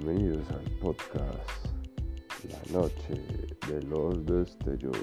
Bienvenidos al podcast La Noche de los Destellos.